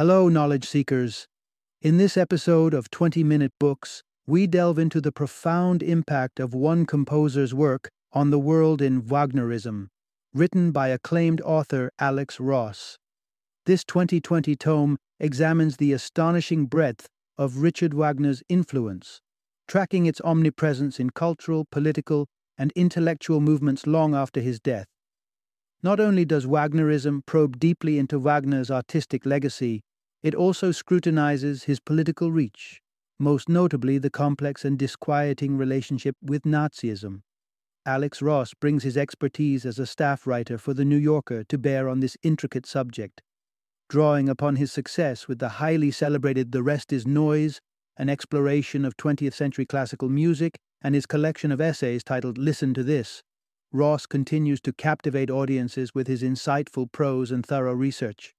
Hello, knowledge seekers. In this episode of 20 Minute Books, we delve into the profound impact of one composer's work on the world in Wagnerism, written by acclaimed author Alex Ross. This 2020 tome examines the astonishing breadth of Richard Wagner's influence, tracking its omnipresence in cultural, political, and intellectual movements long after his death. Not only does Wagnerism probe deeply into Wagner's artistic legacy, it also scrutinizes his political reach, most notably the complex and disquieting relationship with Nazism. Alex Ross brings his expertise as a staff writer for The New Yorker to bear on this intricate subject, drawing upon his success with the highly celebrated The Rest is Noise, an exploration of 20th century classical music, and his collection of essays titled Listen to This. Ross continues to captivate audiences with his insightful prose and thorough research.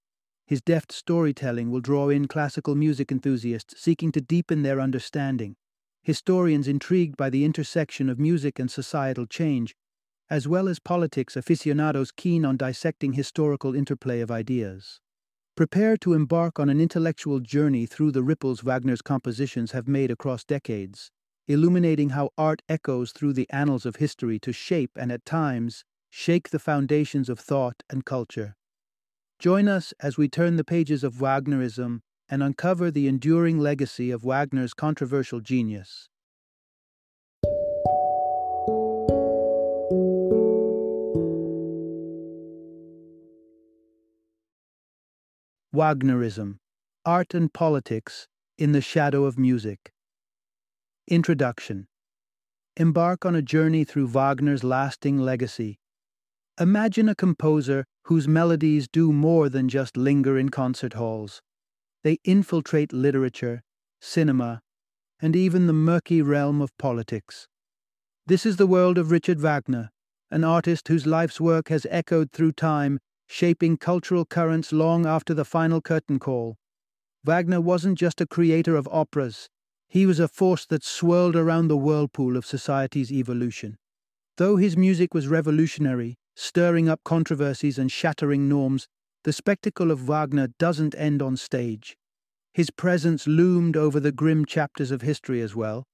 His deft storytelling will draw in classical music enthusiasts seeking to deepen their understanding, historians intrigued by the intersection of music and societal change, as well as politics aficionados keen on dissecting historical interplay of ideas. Prepare to embark on an intellectual journey through the ripples Wagner's compositions have made across decades illuminating how art echoes through the annals of history to shape and at times shake the foundations of thought and culture. Join us as we turn the pages of Wagnerism and uncover the enduring legacy of Wagner's controversial genius. Wagnerism Art and Politics in the Shadow of Music. Introduction Embark on a journey through Wagner's lasting legacy. Imagine a composer whose melodies do more than just linger in concert halls. They infiltrate literature, cinema, and even the murky realm of politics. This is the world of Richard Wagner, an artist whose life's work has echoed through time, shaping cultural currents long after the final curtain call. Wagner wasn't just a creator of operas, he was a force that swirled around the whirlpool of society's evolution. Though his music was revolutionary, stirring up controversies and shattering norms, the spectacle of Wagner doesn't end on stage. His presence loomed over the grim chapters of history as well,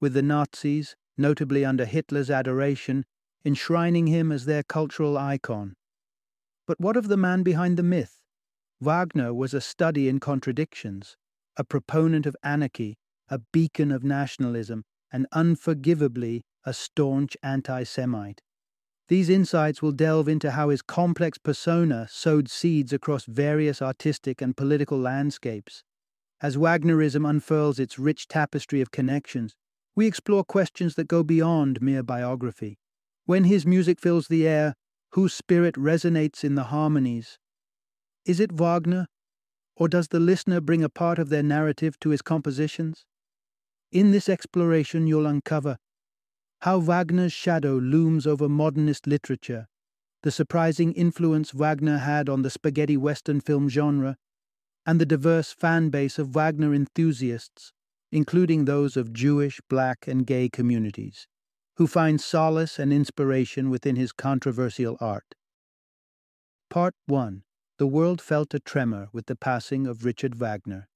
with the Nazis, notably under Hitler's adoration, enshrining him as their cultural icon. But what of the man behind the myth? Wagner was a study in contradictions, a proponent of anarchy, a beacon of nationalism, and unforgivably a staunch anti Semite. These insights will delve into how his complex persona sowed seeds across various artistic and political landscapes. As Wagnerism unfurls its rich tapestry of connections, we explore questions that go beyond mere biography. When his music fills the air, whose spirit resonates in the harmonies? Is it Wagner, or does the listener bring a part of their narrative to his compositions? In this exploration, you'll uncover how Wagner's shadow looms over modernist literature, the surprising influence Wagner had on the spaghetti western film genre, and the diverse fan base of Wagner enthusiasts, including those of Jewish, black, and gay communities, who find solace and inspiration within his controversial art. Part 1 The world felt a tremor with the passing of Richard Wagner.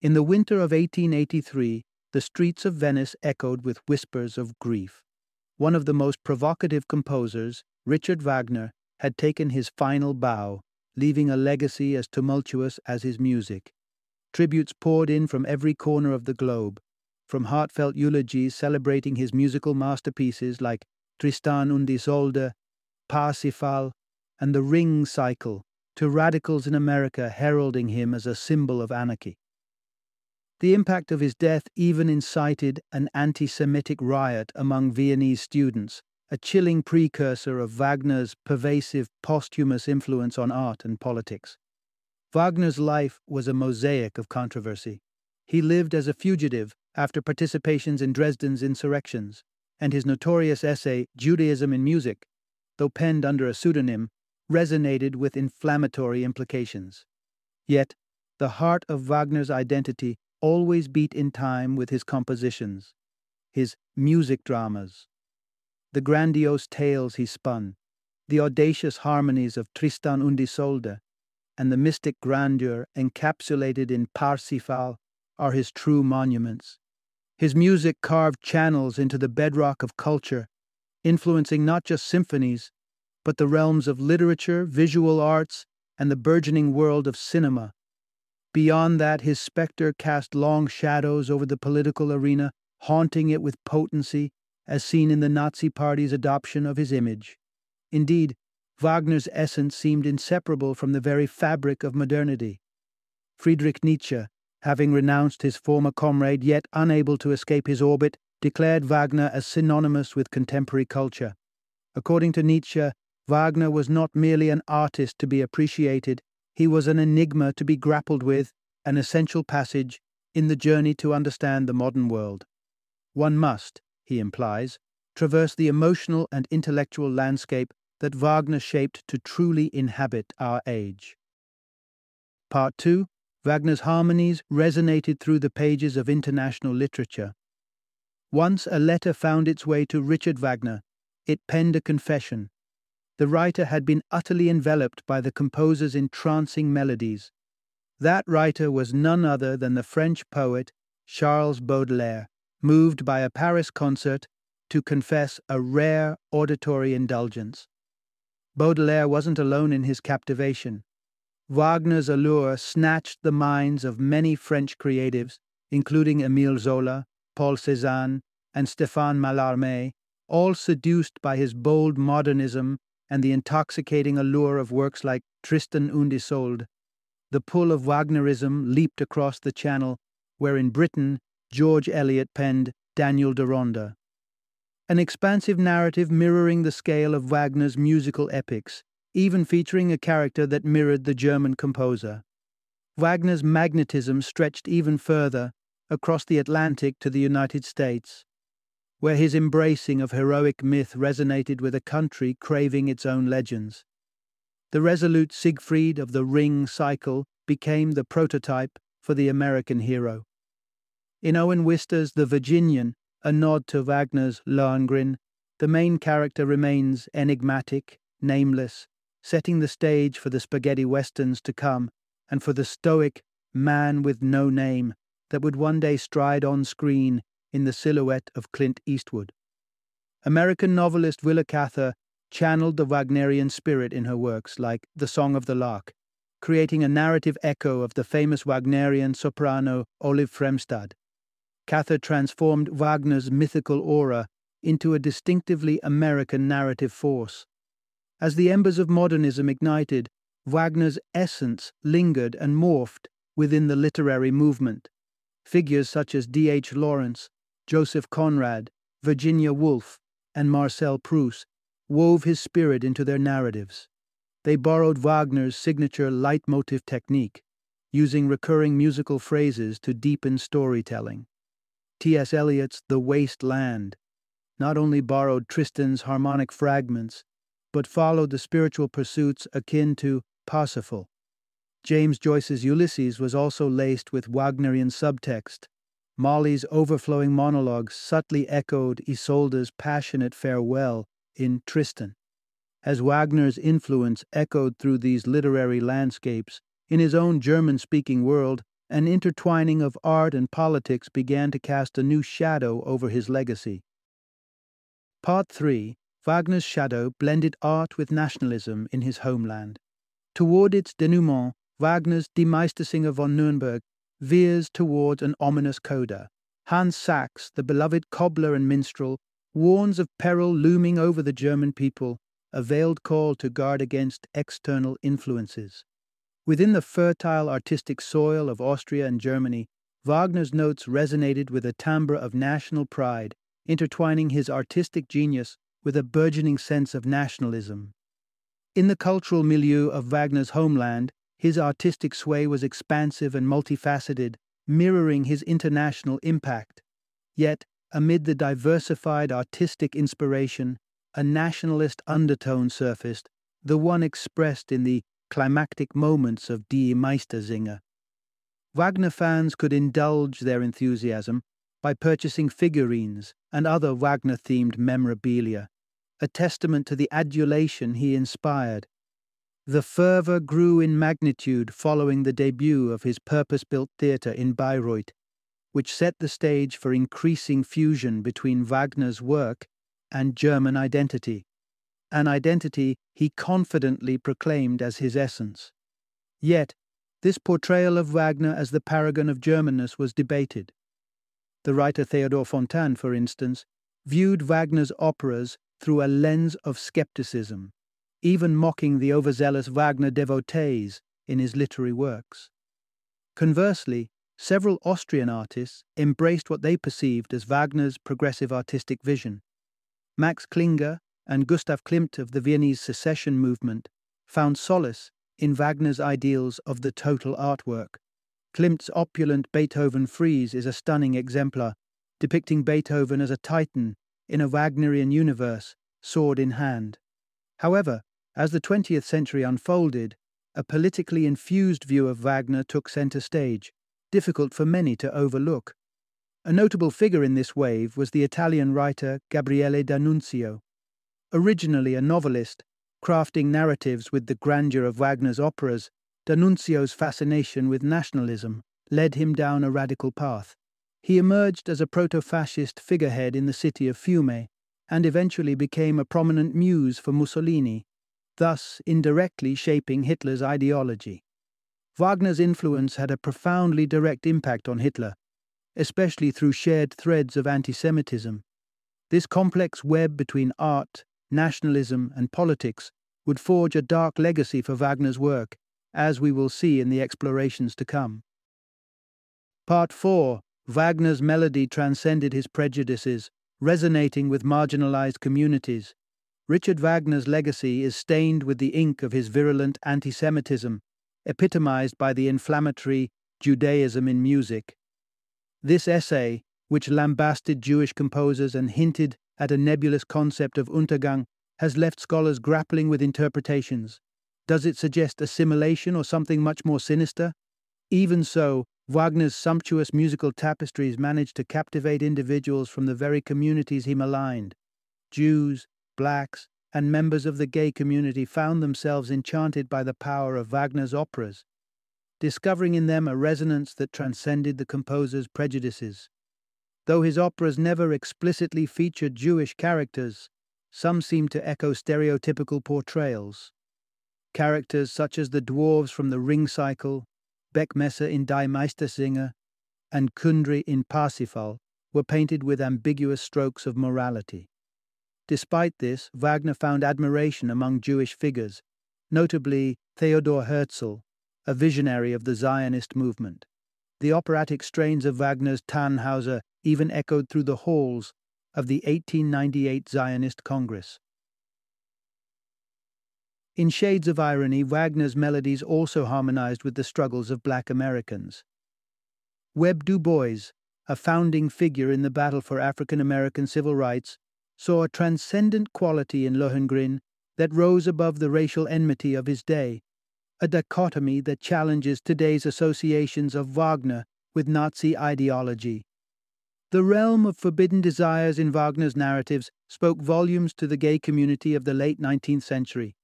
In the winter of 1883, the streets of Venice echoed with whispers of grief. One of the most provocative composers, Richard Wagner, had taken his final bow, leaving a legacy as tumultuous as his music. Tributes poured in from every corner of the globe, from heartfelt eulogies celebrating his musical masterpieces like Tristan und Isolde, Parsifal, and the Ring Cycle, to radicals in America heralding him as a symbol of anarchy. The impact of his death even incited an anti Semitic riot among Viennese students, a chilling precursor of Wagner's pervasive posthumous influence on art and politics. Wagner's life was a mosaic of controversy. He lived as a fugitive after participations in Dresden's insurrections, and his notorious essay, Judaism in Music, though penned under a pseudonym, resonated with inflammatory implications. Yet, the heart of Wagner's identity always beat in time with his compositions, his music dramas, the grandiose tales he spun, the audacious harmonies of Tristan und Isolde, and the mystic grandeur encapsulated in Parsifal are his true monuments. His music carved channels into the bedrock of culture, influencing not just symphonies, but the realms of literature, visual arts, and the burgeoning world of cinema. Beyond that, his spectre cast long shadows over the political arena, haunting it with potency, as seen in the Nazi Party's adoption of his image. Indeed, Wagner's essence seemed inseparable from the very fabric of modernity. Friedrich Nietzsche, having renounced his former comrade yet unable to escape his orbit, declared Wagner as synonymous with contemporary culture. According to Nietzsche, Wagner was not merely an artist to be appreciated, he was an enigma to be grappled with, an essential passage in the journey to understand the modern world. One must, he implies, traverse the emotional and intellectual landscape that Wagner shaped to truly inhabit our age. Part 2 Wagner's harmonies resonated through the pages of international literature. Once a letter found its way to Richard Wagner. It penned a confession. The writer had been utterly enveloped by the composer's entrancing melodies. That writer was none other than the French poet Charles Baudelaire, moved by a Paris concert to confess a rare auditory indulgence. Baudelaire wasn't alone in his captivation. Wagner's allure snatched the minds of many French creatives, including Émile Zola, Paul Cézanne, and Stéphane Mallarmé, all seduced by his bold modernism and the intoxicating allure of works like Tristan und Isolde. The pull of Wagnerism leaped across the Channel, where in Britain George Eliot penned Daniel Deronda. An expansive narrative mirroring the scale of Wagner's musical epics, even featuring a character that mirrored the German composer. Wagner's magnetism stretched even further, across the Atlantic to the United States, where his embracing of heroic myth resonated with a country craving its own legends. The resolute Siegfried of the Ring cycle became the prototype for the American hero. In Owen Wister's The Virginian, a nod to Wagner's Lohengrin, the main character remains enigmatic, nameless, setting the stage for the spaghetti westerns to come and for the stoic man with no name that would one day stride on screen in the silhouette of Clint Eastwood. American novelist Willa Cather channeled the Wagnerian spirit in her works like The Song of the Lark, creating a narrative echo of the famous Wagnerian soprano Olive Fremstad. Cather transformed Wagner's mythical aura into a distinctively American narrative force. As the embers of modernism ignited, Wagner's essence lingered and morphed within the literary movement. Figures such as D.H. Lawrence, Joseph Conrad, Virginia Woolf, and Marcel Proust wove his spirit into their narratives. They borrowed Wagner's signature leitmotif technique, using recurring musical phrases to deepen storytelling. T.S. Eliot's The Waste Land not only borrowed Tristan's harmonic fragments, but followed the spiritual pursuits akin to Parsifal. James Joyce's Ulysses was also laced with Wagnerian subtext. Molly's overflowing monologue subtly echoed Isolde's passionate farewell in Tristan. As Wagner's influence echoed through these literary landscapes, in his own German speaking world, an intertwining of art and politics began to cast a new shadow over his legacy. Part 3 Wagner's shadow blended art with nationalism in his homeland. Toward its denouement, Wagner's Die Meistersinger von Nürnberg veers towards an ominous coda. Hans Sachs, the beloved cobbler and minstrel, warns of peril looming over the German people, a veiled call to guard against external influences. Within the fertile artistic soil of Austria and Germany, Wagner's notes resonated with a timbre of national pride, intertwining his artistic genius with a burgeoning sense of nationalism. In the cultural milieu of Wagner's homeland, his artistic sway was expansive and multifaceted, mirroring his international impact. Yet, amid the diversified artistic inspiration, a nationalist undertone surfaced, the one expressed in the climactic moments of Die Meistersinger. Wagner fans could indulge their enthusiasm by purchasing figurines and other Wagner themed memorabilia, a testament to the adulation he inspired. The fervour grew in magnitude following the debut of his purpose built theatre in Bayreuth, which set the stage for increasing fusion between Wagner's work and German identity, an identity he confidently proclaimed as his essence. Yet, this portrayal of Wagner as the paragon of Germanness was debated. The writer Theodor Fontane, for instance, viewed Wagner's operas through a lens of skepticism, even mocking the overzealous Wagner devotees in his literary works. Conversely, several Austrian artists embraced what they perceived as Wagner's progressive artistic vision. Max Klinger and Gustav Klimt of the Viennese secession movement found solace in Wagner's ideals of the total artwork. Klimt's opulent Beethoven frieze is a stunning exemplar, depicting Beethoven as a titan in a Wagnerian universe, sword in hand. However, as the 20th century unfolded, a politically infused view of Wagner took center stage, difficult for many to overlook. A notable figure in this wave was the Italian writer Gabriele D'Annunzio. Originally a novelist, crafting narratives with the grandeur of Wagner's operas, D'Annunzio's fascination with nationalism led him down a radical path. He emerged as a proto fascist figurehead in the city of Fiume and eventually became a prominent muse for Mussolini, thus indirectly shaping Hitler's ideology. Wagner's influence had a profoundly direct impact on Hitler, especially through shared threads of anti Semitism. This complex web between art, nationalism, and politics would forge a dark legacy for Wagner's work, as we will see in the explorations to come. Part 4 Wagner's melody transcended his prejudices, resonating with marginalized communities. Richard Wagner's legacy is stained with the ink of his virulent anti Semitism, epitomized by the inflammatory Judaism in music. This essay, which lambasted Jewish composers and hinted at a nebulous concept of Untergang, has left scholars grappling with interpretations. Does it suggest assimilation or something much more sinister? Even so, Wagner's sumptuous musical tapestries managed to captivate individuals from the very communities he maligned. Jews, blacks, and members of the gay community found themselves enchanted by the power of Wagner's operas, discovering in them a resonance that transcended the composer's prejudices. Though his operas never explicitly featured Jewish characters, some seem to echo stereotypical portrayals. Characters such as the dwarves from the Ring Cycle, Beckmesser in Die Meistersinger, and Kundry in Parsifal were painted with ambiguous strokes of morality. Despite this, Wagner found admiration among Jewish figures, notably Theodor Herzl, a visionary of the Zionist movement. The operatic strains of Wagner's Tannhauser even echoed through the halls of the 1898 Zionist Congress. In Shades of Irony, Wagner's melodies also harmonized with the struggles of black Americans. Webb Du Bois, a founding figure in the battle for African American civil rights, saw a transcendent quality in Lohengrin that rose above the racial enmity of his day, a dichotomy that challenges today's associations of Wagner with Nazi ideology. The realm of forbidden desires in Wagner's narratives spoke volumes to the gay community of the late 19th century.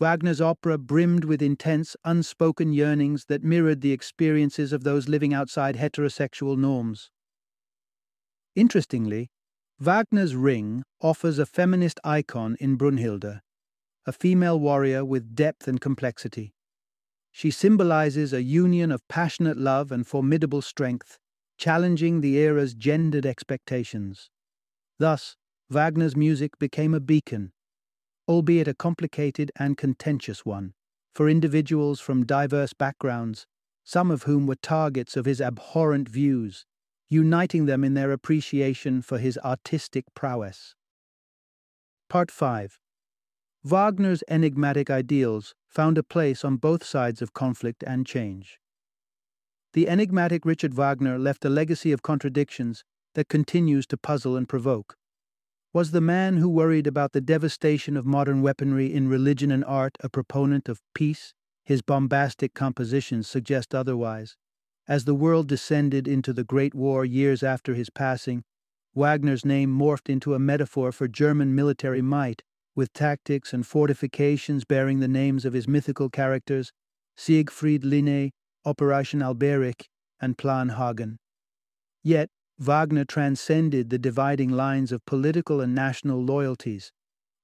Wagner's opera brimmed with intense, unspoken yearnings that mirrored the experiences of those living outside heterosexual norms. Interestingly, Wagner's Ring offers a feminist icon in Brunhilde, a female warrior with depth and complexity. She symbolizes a union of passionate love and formidable strength, challenging the era's gendered expectations. Thus, Wagner's music became a beacon, albeit a complicated and contentious one, for individuals from diverse backgrounds, some of whom were targets of his abhorrent views, uniting them in their appreciation for his artistic prowess. Part 5 Wagner's enigmatic ideals found a place on both sides of conflict and change the enigmatic Richard Wagner left a legacy of contradictions that continues to puzzle and provoke. Was the man who worried about the devastation of modern weaponry in religion and art a proponent of peace? His bombastic compositions suggest otherwise. As the world descended into the Great War years after his passing, Wagner's name morphed into a metaphor for German military might with tactics and fortifications bearing the names of his mythical characters Siegfried Linné, Operation Alberich, and Plan Hagen. Yet, Wagner transcended the dividing lines of political and national loyalties.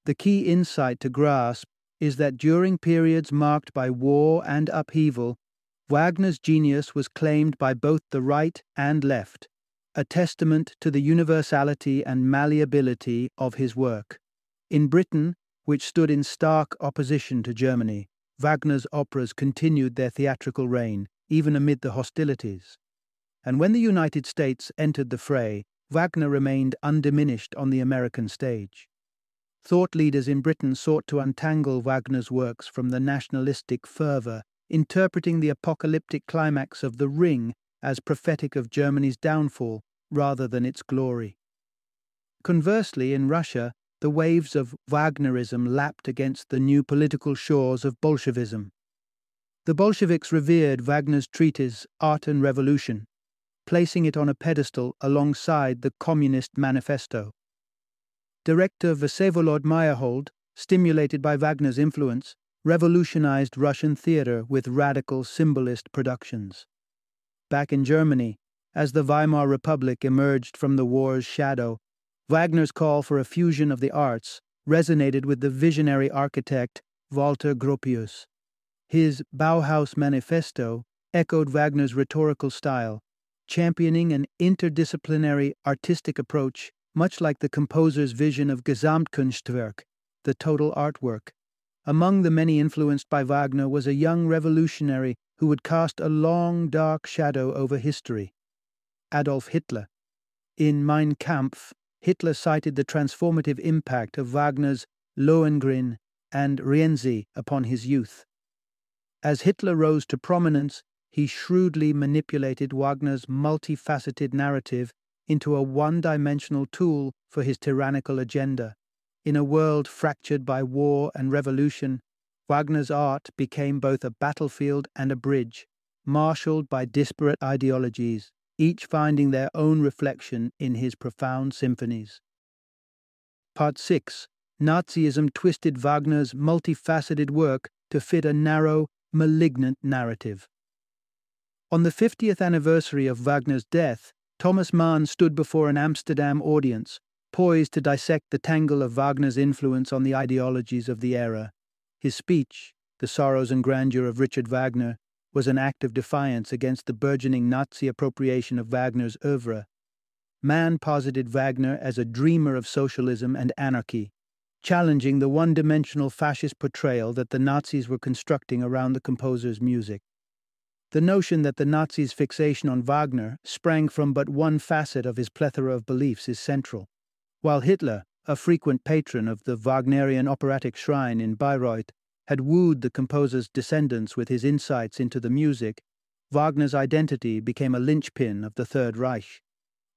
The key insight to grasp is that during periods marked by war and upheaval, Wagner's genius was claimed by both the right and left, a testament to the universality and malleability of his work. In Britain, which stood in stark opposition to Germany, Wagner's operas continued their theatrical reign, even amid the hostilities. And when the United States entered the fray, Wagner remained undiminished on the American stage. Thought leaders in Britain sought to untangle Wagner's works from the nationalistic fervour interpreting the apocalyptic climax of The Ring as prophetic of Germany's downfall rather than its glory. Conversely, in Russia, the waves of Wagnerism lapped against the new political shores of Bolshevism. The Bolsheviks revered Wagner's treatise Art and Revolution, placing it on a pedestal alongside the Communist Manifesto. Director Vsevolod Meyerhold, stimulated by Wagner's influence, revolutionized Russian theater with radical symbolist productions. Back in Germany, as the Weimar Republic emerged from the war's shadow, Wagner's call for a fusion of the arts resonated with the visionary architect Walter Gropius. His Bauhaus Manifesto echoed Wagner's rhetorical style, championing an interdisciplinary artistic approach, much like the composer's vision of Gesamtkunstwerk, the total artwork. Among the many influenced by Wagner was a young revolutionary who would cast a long, dark shadow over history Adolf Hitler. In Mein Kampf, Hitler cited the transformative impact of Wagner's Lohengrin and Rienzi upon his youth. As Hitler rose to prominence, he shrewdly manipulated Wagner's multifaceted narrative into a one dimensional tool for his tyrannical agenda. In a world fractured by war and revolution, Wagner's art became both a battlefield and a bridge, marshaled by disparate ideologies, each finding their own reflection in his profound symphonies. Part 6 Nazism twisted Wagner's multifaceted work to fit a narrow, malignant narrative. On the 50th anniversary of Wagner's death, Thomas Mann stood before an Amsterdam audience, poised to dissect the tangle of Wagner's influence on the ideologies of the era. His speech, The Sorrows and Grandeur of Richard Wagner, was an act of defiance against the burgeoning Nazi appropriation of Wagner's oeuvre. Mann posited Wagner as a dreamer of socialism and anarchy, challenging the one dimensional fascist portrayal that the Nazis were constructing around the composer's music. The notion that the Nazis' fixation on Wagner sprang from but one facet of his plethora of beliefs is central. While Hitler, a frequent patron of the Wagnerian operatic shrine in Bayreuth, had wooed the composer's descendants with his insights into the music, Wagner's identity became a linchpin of the Third Reich.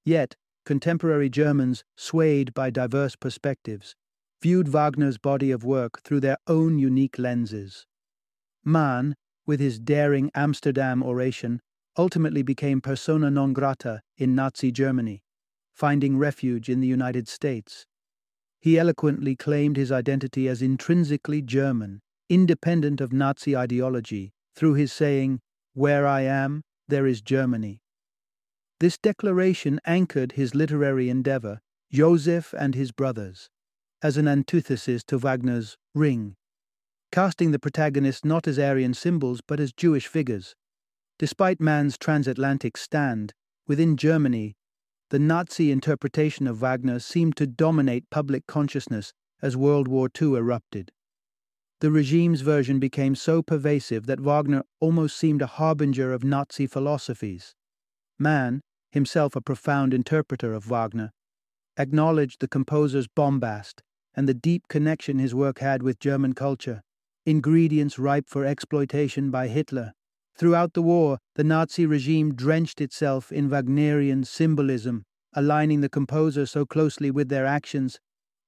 Yet, contemporary Germans, swayed by diverse perspectives, viewed Wagner's body of work through their own unique lenses. Mann, with his daring Amsterdam oration, ultimately became persona non grata in Nazi Germany finding refuge in the United States. He eloquently claimed his identity as intrinsically German, independent of Nazi ideology, through his saying, Where I am, there is Germany. This declaration anchored his literary endeavor, Joseph and His Brothers, as an antithesis to Wagner's Ring, casting the protagonists not as Aryan symbols but as Jewish figures. Despite Mann's transatlantic stand, within Germany the Nazi interpretation of Wagner seemed to dominate public consciousness as World War II erupted. The regime's version became so pervasive that Wagner almost seemed a harbinger of Nazi philosophies. Mann, himself a profound interpreter of Wagner, acknowledged the composer's bombast and the deep connection his work had with German culture, ingredients ripe for exploitation by Hitler Throughout the war, the Nazi regime drenched itself in Wagnerian symbolism, aligning the composer so closely with their actions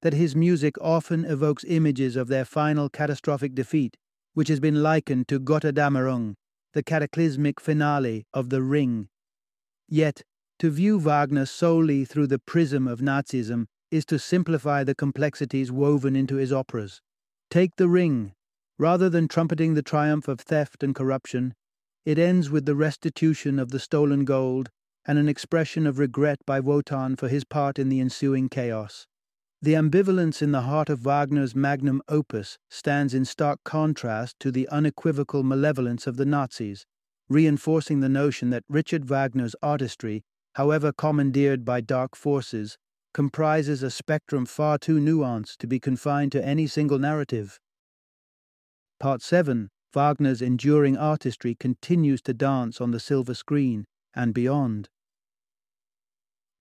that his music often evokes images of their final catastrophic defeat, which has been likened to Gotterdammerung, the cataclysmic finale of The Ring. Yet, to view Wagner solely through the prism of Nazism is to simplify the complexities woven into his operas. Take the ring. Rather than trumpeting the triumph of theft and corruption, it ends with the restitution of the stolen gold and an expression of regret by Wotan for his part in the ensuing chaos. The ambivalence in the heart of Wagner's magnum opus stands in stark contrast to the unequivocal malevolence of the Nazis, reinforcing the notion that Richard Wagner's artistry, however commandeered by dark forces, comprises a spectrum far too nuanced to be confined to any single narrative. Part 7 Wagner's enduring artistry continues to dance on the silver screen and beyond.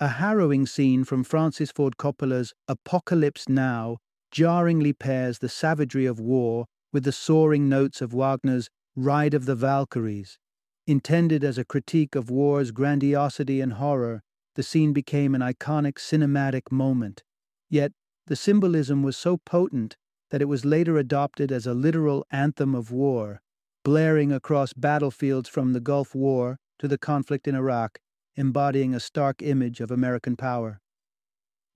A harrowing scene from Francis Ford Coppola's Apocalypse Now jarringly pairs the savagery of war with the soaring notes of Wagner's Ride of the Valkyries. Intended as a critique of war's grandiosity and horror, the scene became an iconic cinematic moment. Yet, the symbolism was so potent that it was later adopted as a literal anthem of war, blaring across battlefields from the Gulf War to the conflict in Iraq, embodying a stark image of American power.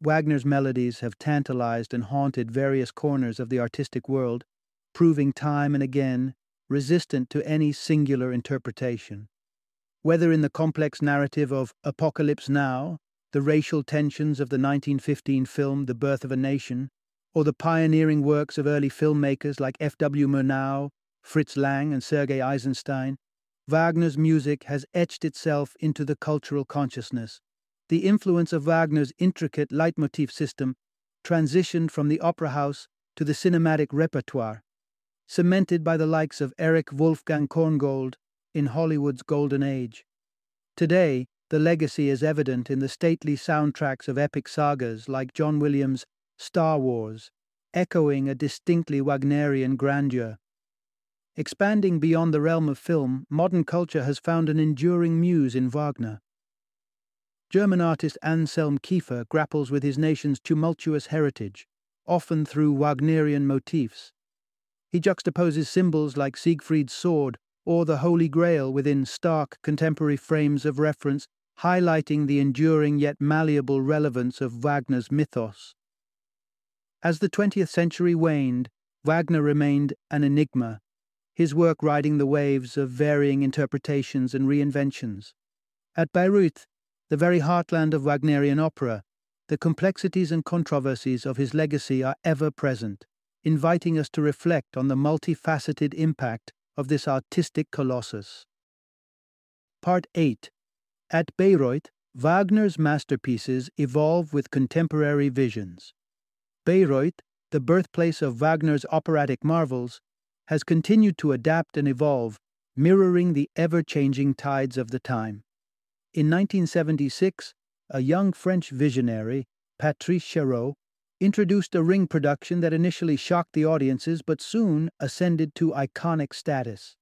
Wagner's melodies have tantalized and haunted various corners of the artistic world, proving time and again resistant to any singular interpretation. Whether in the complex narrative of Apocalypse Now, the racial tensions of the 1915 film The Birth of a Nation, or the pioneering works of early filmmakers like F.W. Murnau, Fritz Lang, and Sergei Eisenstein, Wagner's music has etched itself into the cultural consciousness. The influence of Wagner's intricate leitmotif system transitioned from the opera house to the cinematic repertoire, cemented by the likes of Erich Wolfgang Korngold in Hollywood's golden age. Today, the legacy is evident in the stately soundtracks of epic sagas like John Williams' Star Wars, echoing a distinctly Wagnerian grandeur. Expanding beyond the realm of film, modern culture has found an enduring muse in Wagner. German artist Anselm Kiefer grapples with his nation's tumultuous heritage, often through Wagnerian motifs. He juxtaposes symbols like Siegfried's sword or the Holy Grail within stark contemporary frames of reference, highlighting the enduring yet malleable relevance of Wagner's mythos. As the 20th century waned, Wagner remained an enigma, his work riding the waves of varying interpretations and reinventions. At Bayreuth, the very heartland of Wagnerian opera, the complexities and controversies of his legacy are ever present, inviting us to reflect on the multifaceted impact of this artistic colossus. Part 8 At Bayreuth, Wagner's masterpieces evolve with contemporary visions. Bayreuth, the birthplace of Wagner's operatic marvels, has continued to adapt and evolve, mirroring the ever changing tides of the time. In 1976, a young French visionary, Patrice Chéreau, introduced a ring production that initially shocked the audiences but soon ascended to iconic status.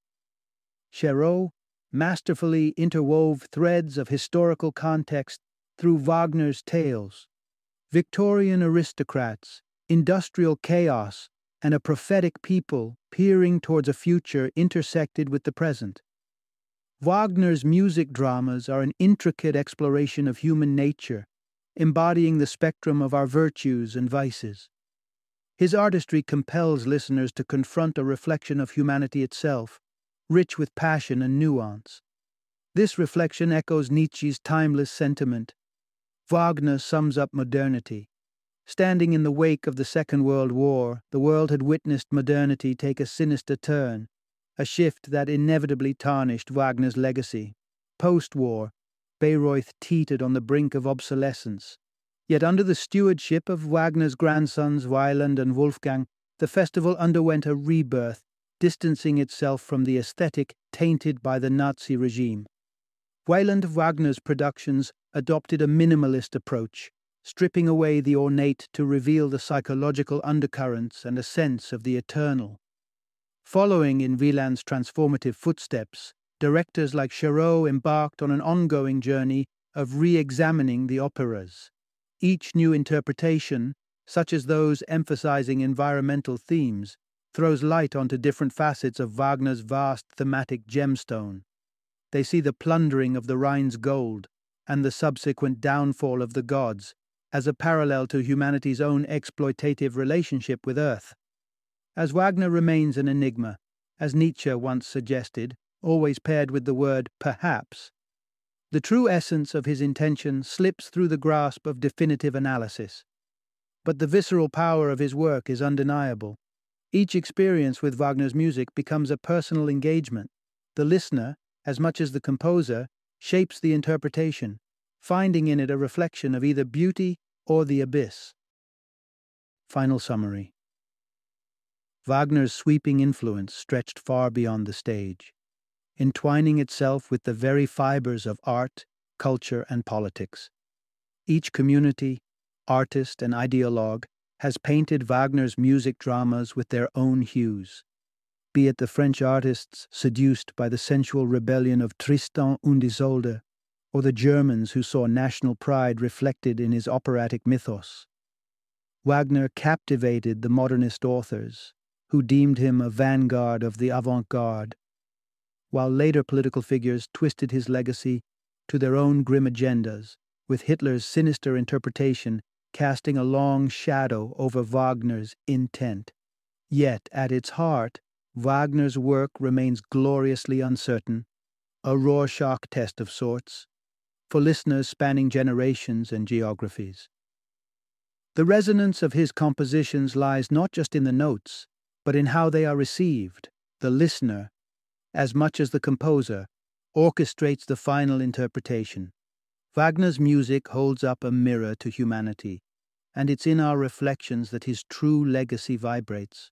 Chéreau masterfully interwove threads of historical context through Wagner's tales. Victorian aristocrats, industrial chaos, and a prophetic people peering towards a future intersected with the present. Wagner's music dramas are an intricate exploration of human nature embodying the spectrum of our virtues and vices. His artistry compels listeners to confront a reflection of humanity itself, rich with passion and nuance. This reflection echoes Nietzsche's timeless sentiment. Wagner sums up modernity. Standing in the wake of the Second World War, the world had witnessed modernity take a sinister turn, a shift that inevitably tarnished Wagner's legacy. Post war, Bayreuth teetered on the brink of obsolescence. Yet under the stewardship of Wagner's grandsons Wieland and Wolfgang, the festival underwent a rebirth, distancing itself from the aesthetic tainted by the Nazi regime. Wieland Wagner's productions adopted a minimalist approach, stripping away the ornate to reveal the psychological undercurrents and a sense of the eternal. Following in Wieland's transformative footsteps, directors like Chéreau embarked on an ongoing journey of re examining the operas. Each new interpretation, such as those emphasizing environmental themes, throws light onto different facets of Wagner's vast thematic gemstone. They see the plundering of the Rhine's gold and the subsequent downfall of the gods, as a parallel to humanity's own exploitative relationship with Earth. As Wagner remains an enigma, as Nietzsche once suggested, always paired with the word perhaps, the true essence of his intention slips through the grasp of definitive analysis. But the visceral power of his work is undeniable. Each experience with Wagner's music becomes a personal engagement. The listener, as much as the composer, shapes the interpretation, finding in it a reflection of either beauty or the abyss. Final summary Wagner's sweeping influence stretched far beyond the stage, entwining itself with the very fibers of art, culture, and politics. Each community, artist, and ideologue has painted Wagner's music dramas with their own hues, be it the French artists seduced by the sensual rebellion of Tristan und Isolde, or the Germans who saw national pride reflected in his operatic mythos. Wagner captivated the modernist authors, who deemed him a vanguard of the avant garde, while later political figures twisted his legacy to their own grim agendas, with Hitler's sinister interpretation casting a long shadow over Wagner's intent. Yet, at its heart, Wagner's work remains gloriously uncertain, a Rorschach test of sorts, for listeners spanning generations and geographies. The resonance of his compositions lies not just in the notes, but in how they are received. The listener, as much as the composer, orchestrates the final interpretation. Wagner's music holds up a mirror to humanity, and it's in our reflections that his true legacy vibrates.